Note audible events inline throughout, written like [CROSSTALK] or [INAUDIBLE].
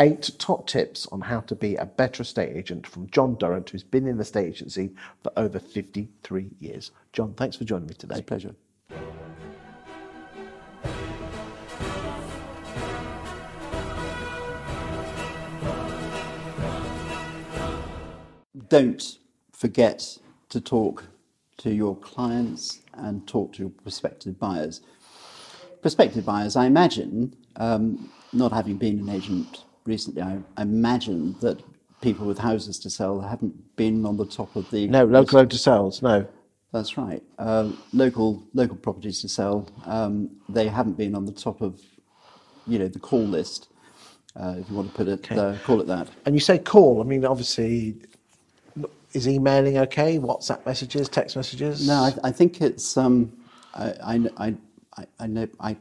Eight top tips on how to be a better estate agent from John Durrant, who's been in the estate agency for over 53 years. John, thanks for joining me today. It's a pleasure. Don't forget to talk to your clients and talk to your prospective buyers. Prospective buyers, I imagine, um, not having been an agent recently, I, imagine that people with houses to sell haven't been on the top of the. No, local to sales, no. That's right. Uh, local local properties to sell, um, they haven't been on the top of, you know, the call list, uh, if you want to put it, uh, call it that. And you say call, I mean, obviously, is emailing okay? WhatsApp messages, text messages? No, I, I think it's. Um, I, I, I, I know. I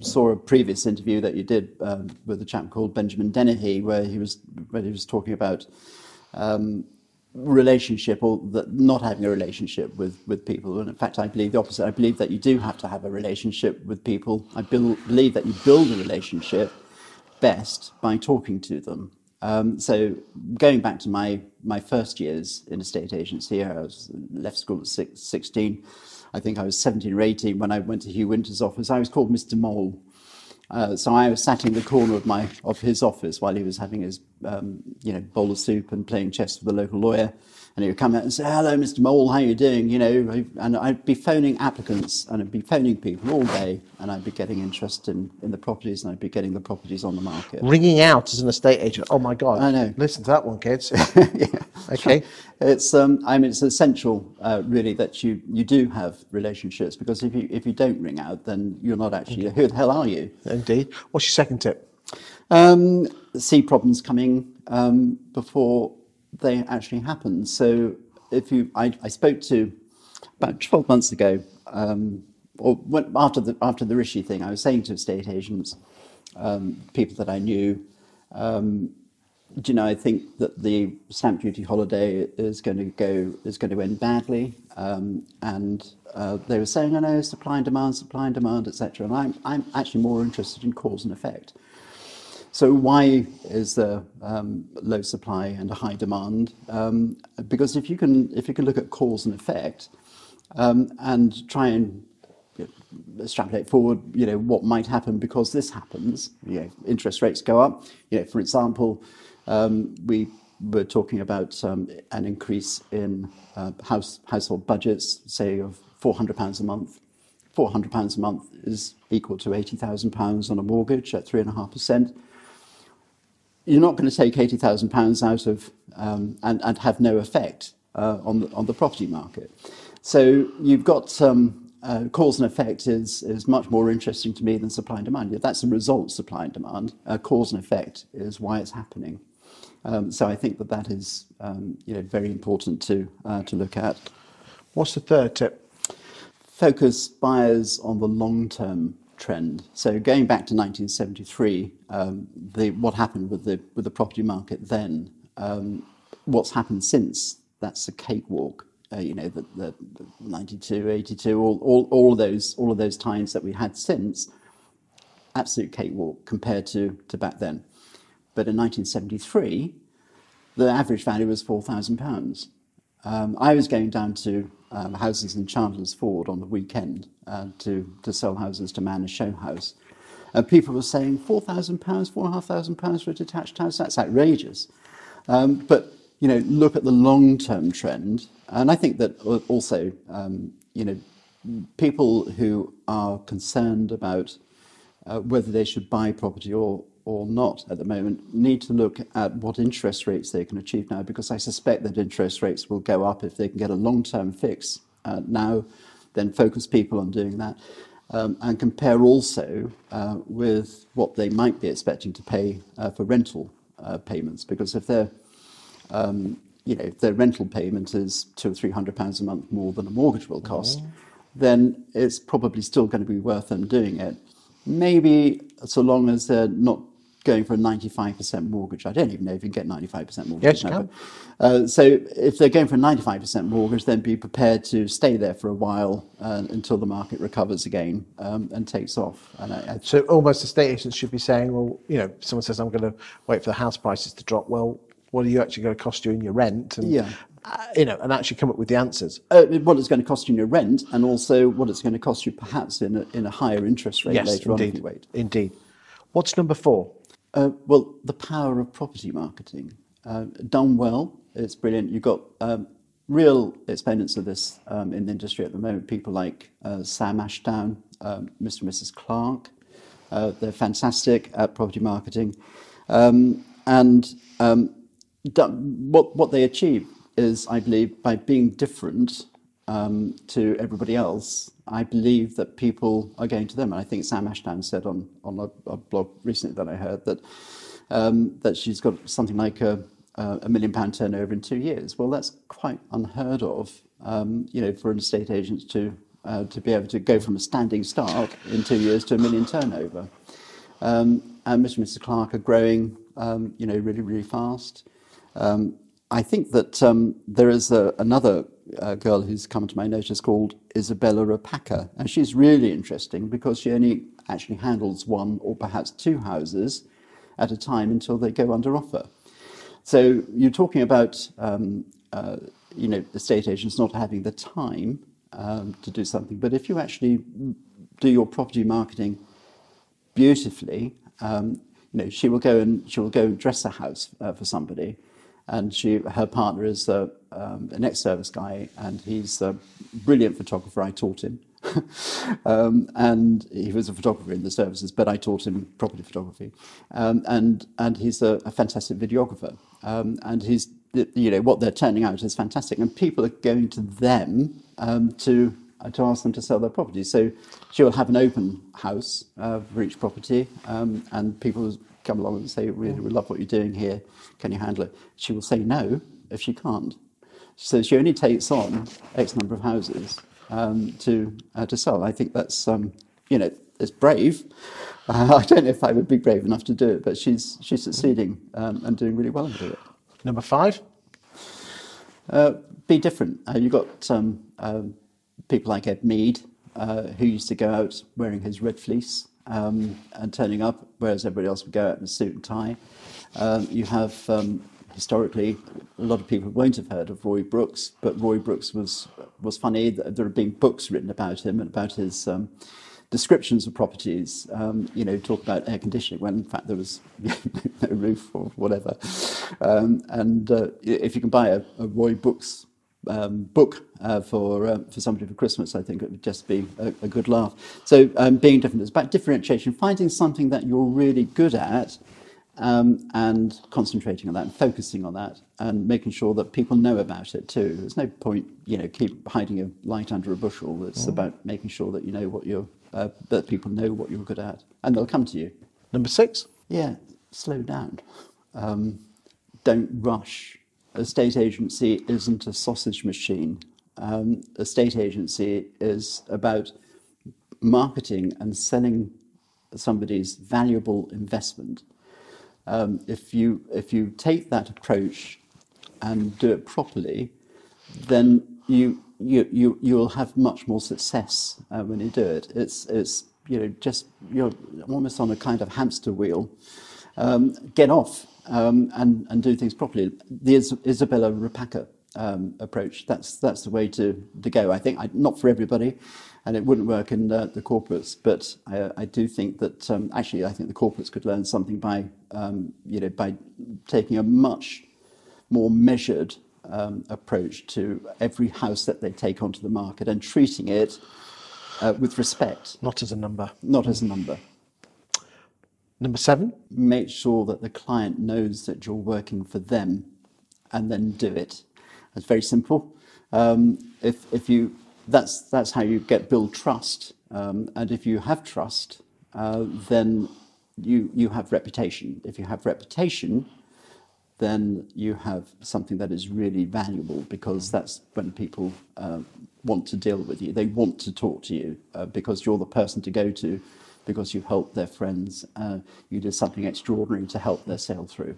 saw a previous interview that you did um, with a chap called Benjamin Dennehy, where he was where he was talking about um, relationship or that not having a relationship with with people. And in fact, I believe the opposite. I believe that you do have to have a relationship with people. I believe that you build a relationship best by talking to them. Um, so going back to my, my first years in a state agency, I was left school at six, 16. I think I was 17 or 18 when I went to Hugh Winter's office. I was called Mr. Mole. Uh, so I was sat in the corner of my of his office while he was having his um, you know bowl of soup and playing chess with the local lawyer. And he would come out and say, "Hello, Mr. Mole, how are you doing?" You know, and I'd be phoning applicants and I'd be phoning people all day, and I'd be getting interest in, in the properties, and I'd be getting the properties on the market. Ringing out as an estate agent. Oh my God! I know. Listen to that one, kids. [LAUGHS] yeah. Okay. It's um, I mean, it's essential, uh, really, that you, you do have relationships because if you if you don't ring out, then you're not actually who the hell are you? Indeed. What's your second tip? Um, see problems coming um, before they actually happen. So if you, I, I spoke to about 12 months ago, um, or when, after the after the Rishi thing, I was saying to estate agents, um, people that I knew, um, you know, I think that the stamp duty holiday is going to go is going to end badly, um, and uh, they were saying, I know supply and demand, supply and demand, etc. And I'm I'm actually more interested in cause and effect. So why is there um, low supply and a high demand? Um, because if you can if you can look at cause and effect um, and try and extrapolate forward, you know what might happen because this happens. You know, interest rates go up. You know, for example, we were talking about um, an increase in uh, house household budgets, say of four hundred pounds a month. Four hundred pounds a month is equal to eighty thousand pounds on a mortgage at three and a half percent you're not going to take £80,000 out of um, and, have no effect uh, on, the, property market. So you've got um, uh, cause and effect is, is much more interesting to me than supply and demand. That's the result, supply and demand. Cause and effect is why it's happening. Um, so I think that that is um, you know, very important to, uh, to look at. What's the third tip? Focus buyers on the long term trend. So going back to 1973, um, the, what happened with the, with the property market then, um, what's happened since, that's a cakewalk. Uh, you know, the, the, the 92, 82, all, all, all, of those, all of those times that we had since, absolute cakewalk compared to, to back then. But in 1973, the average value was £4,000. Um, I was going down to um, houses in Chandler's Ford on the weekend uh, to, to sell houses to man a show house. And people were saying £4,000, £4,500 for a detached house, that's outrageous. Um, but, you know, look at the long-term trend. And I think that also, um, you know, people who are concerned about uh, whether they should buy property or, or not at the moment need to look at what interest rates they can achieve now because I suspect that interest rates will go up if they can get a long term fix uh, now, then focus people on doing that. Um, and compare also uh, with what they might be expecting to pay uh, for rental uh, payments because if their um, you know if their rental payment is two or three hundred pounds a month more than a mortgage will cost, mm. then it's probably still going to be worth them doing it. Maybe so long as they're not going for a 95% mortgage. I don't even know if you can get 95% mortgage. Yes, you now, can. but, Uh, so if they're going for a 95% mortgage, then be prepared to stay there for a while uh, until the market recovers again um, and takes off. And I, I So almost estate agents should be saying, well, you know, someone says I'm going to wait for the house prices to drop. Well, what are you actually going to cost you in your rent? And, Yeah. Uh, you know, and actually come up with the answers. uh, what it's going to cost you in your rent, and also what it's going to cost you perhaps in a, in a higher interest rate yes, later on if indeed. wait. Indeed. What's number four? Uh, well, the power of property marketing. Uh, done well, it's brilliant. You've got um, real exponents of this um, in the industry at the moment. People like uh, Sam Ashdown, um, Mr. and Mrs. Clark. Uh, they're fantastic at property marketing. Um, and um, what, what they achieve is, I believe, by being different um, to everybody else, I believe that people are going to them. And I think Sam Ashdown said on, on a, a blog recently that I heard that, um, that she's got something like a, a million pound turnover in two years. Well, that's quite unheard of, um, you know, for an estate agent to, uh, to be able to go from a standing start in two years to a million turnover. Um, and Mr. and Mrs. Clark are growing, um, you know, really, really fast. Um, I think that um, there is a, another uh, girl who's come to my notice called Isabella Rapaka, and she's really interesting because she only actually handles one or perhaps two houses at a time until they go under offer. So you're talking about, um, uh, you know, estate agents not having the time um, to do something, but if you actually do your property marketing beautifully. Um, you know, she will go and she will go and dress a house uh, for somebody, and she her partner is uh, um, an ex-service guy, and he's a brilliant photographer. I taught him, [LAUGHS] um, and he was a photographer in the services, but I taught him property photography, um, and and he's a, a fantastic videographer, um, and he's you know what they're turning out is fantastic, and people are going to them um, to uh, to ask them to sell their property. So she will have an open house uh, for each property, um, and people come along and say, "We really love what you're doing here. Can you handle it?" She will say no if she can't. So she only takes on X number of houses um, to uh, to sell. I think that's um, you know it's brave. Uh, [LAUGHS] I don't know if I would be brave enough to do it, but she's she's succeeding um, and doing really well at it. Number five. Uh, be different. Uh, you've got um, um, people like Ed Mead, uh, who used to go out wearing his red fleece um, and turning up, whereas everybody else would go out in a suit and tie. Um, you have um, historically a lot of people won't have heard of Roy Brooks, but Roy Brooks was was funny. There have been books written about him and about his. Um, descriptions of properties, um, you know, talk about air conditioning when in fact there was [LAUGHS] no roof or whatever. Um, and uh, if you can buy a, a Roy Brooks um, book uh, for uh, for somebody for Christmas, I think it would just be a, a good laugh. So um, being different is about differentiation, finding something that you're really good at. Um, and concentrating on that and focusing on that and making sure that people know about it too. There's no point, you know, keep hiding a light under a bushel. It's about making sure that you know what you're, uh, that people know what you're good at, and they'll come to you. Number six. Yeah, slow down. Um, don't rush. A state agency isn't a sausage machine. Um, a state agency is about marketing and selling somebody's valuable investment. Um, if you if you take that approach and do it properly, then you you you you'll have much more success uh, when you do it. It's it's you know just you're almost on a kind of hamster wheel. Um, get off um, and and do things properly. The Is- Isabella Rapaka um, approach that's that's the way to to go. I think I, not for everybody, and it wouldn't work in uh, the corporates. But I, I do think that um, actually I think the corporates could learn something by um, you know by taking a much more measured um, approach to every house that they take onto the market and treating it uh, with respect, Not as a number. not as a number. Number seven. Make sure that the client knows that you're working for them and then do it. It's very simple. Um, if, if you, that's, that's how you get build trust. Um, and if you have trust, uh, then you, you have reputation. If you have reputation, then you have something that is really valuable because that's when people uh, want to deal with you. They want to talk to you uh, because you're the person to go to because you helped their friends, uh, you did something extraordinary to help their sale through.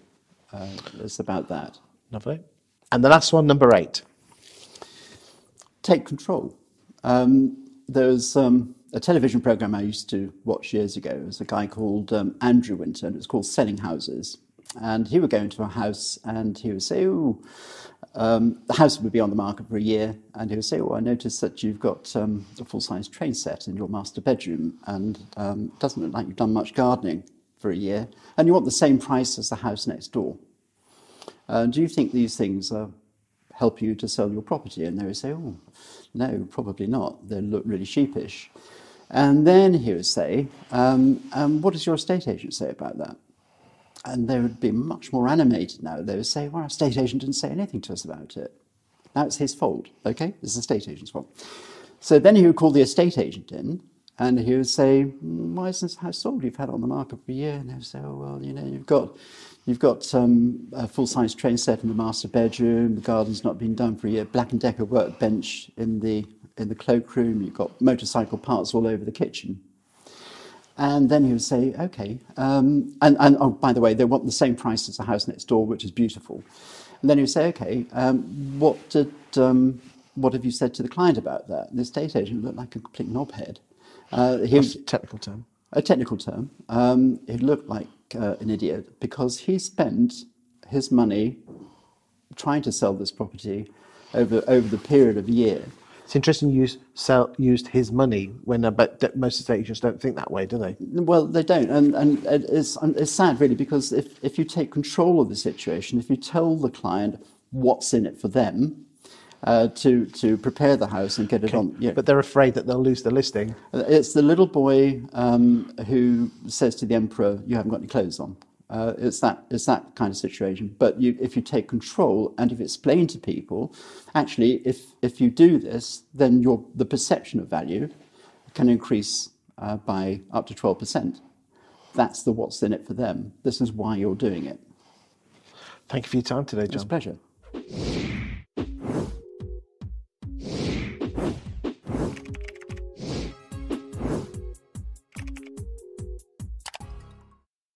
Uh, it's about that. Lovely. And the last one, number eight. Take control. Um, was um, a television program I used to watch years ago. It was a guy called um, Andrew Winter, and it was called Selling Houses. And he would go into a house and he would say, Oh, um, the house would be on the market for a year. And he would say, Oh, I noticed that you've got um, a full size train set in your master bedroom, and um, it doesn't look like you've done much gardening for a year. And you want the same price as the house next door. Uh, do you think these things help you to sell your property? And they would say, Oh, no, probably not. They look really sheepish. And then he would say, um, What does your estate agent say about that? And they would be much more animated now. They would say, Well, our estate agent didn't say anything to us about it. Now it's his fault, okay? It's the estate agent's fault. So then he would call the estate agent in and he would say, "Mm, Why isn't this house sold? You've had it on the market for a year. And they would say, Oh, well, you know, you've got. You've got um, a full-size train set in the master bedroom. The garden's not been done for a year. Black and Decker workbench in the in the cloakroom. You've got motorcycle parts all over the kitchen. And then he would say, okay. Um, and, and oh, by the way, they want the same price as the house next door, which is beautiful. And then he would say, okay, um, what did um, what have you said to the client about that? And the estate agent looked like a complete knobhead. Uh, he That's a technical term. a technical term. Um, he looked like uh, an idiot because he spent his money trying to sell this property over over the period of a year. It's interesting you use, sell, used his money when uh, but most estate agents don't think that way, do they? Well, they don't, and and it's it's sad really because if if you take control of the situation, if you tell the client what's in it for them. Uh, to to prepare the house and get it on, yeah. But they're afraid that they'll lose the listing. It's the little boy um, who says to the emperor, "You haven't got any clothes on." Uh, it's that it's that kind of situation. But you, if you take control and if you explain to people, actually, if if you do this, then your the perception of value can increase uh, by up to twelve percent. That's the what's in it for them. This is why you're doing it. Thank you for your time today, It's a pleasure.